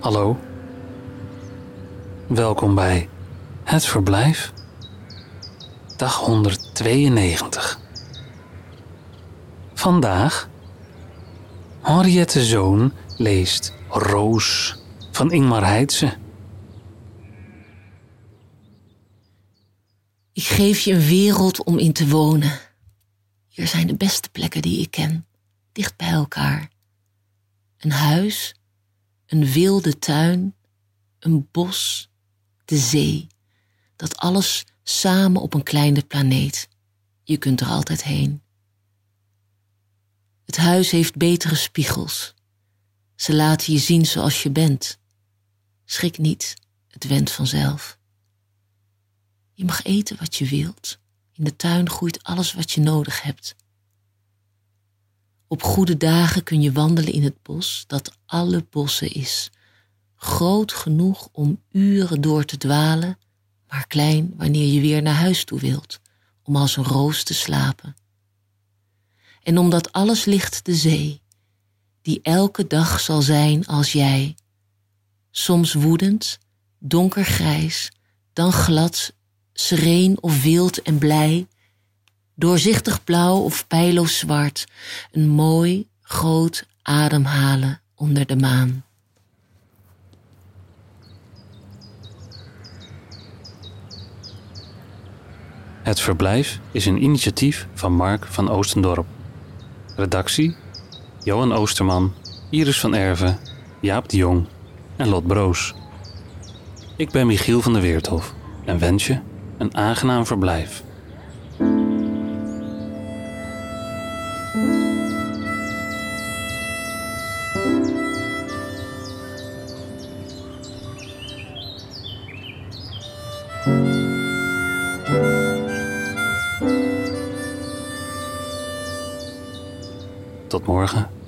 Hallo. Welkom bij Het Verblijf. Dag 192. Vandaag. Henriette Zoon leest Roos van Ingmar Heitse. Ik geef je een wereld om in te wonen. Hier zijn de beste plekken die ik ken, dicht bij elkaar. Een huis, een wilde tuin, een bos, de zee. Dat alles samen op een kleine planeet. Je kunt er altijd heen. Het huis heeft betere spiegels. Ze laten je zien zoals je bent. Schrik niet, het wendt vanzelf. Je mag eten wat je wilt. In de tuin groeit alles wat je nodig hebt. Op goede dagen kun je wandelen in het bos dat alle bossen is. Groot genoeg om uren door te dwalen, maar klein wanneer je weer naar huis toe wilt, om als een roos te slapen. En omdat alles ligt de zee, die elke dag zal zijn als jij, soms woedend, donkergrijs, dan glad, sereen of wild en blij, doorzichtig blauw of pijloos zwart, een mooi, groot ademhalen onder de maan. Het Verblijf is een initiatief van Mark van Oostendorp. Redactie: Johan Oosterman, Iris van Erven, Jaap de Jong en Lot Broos. Ik ben Michiel van der Weerthof en wens je een aangenaam verblijf. Tot morgen.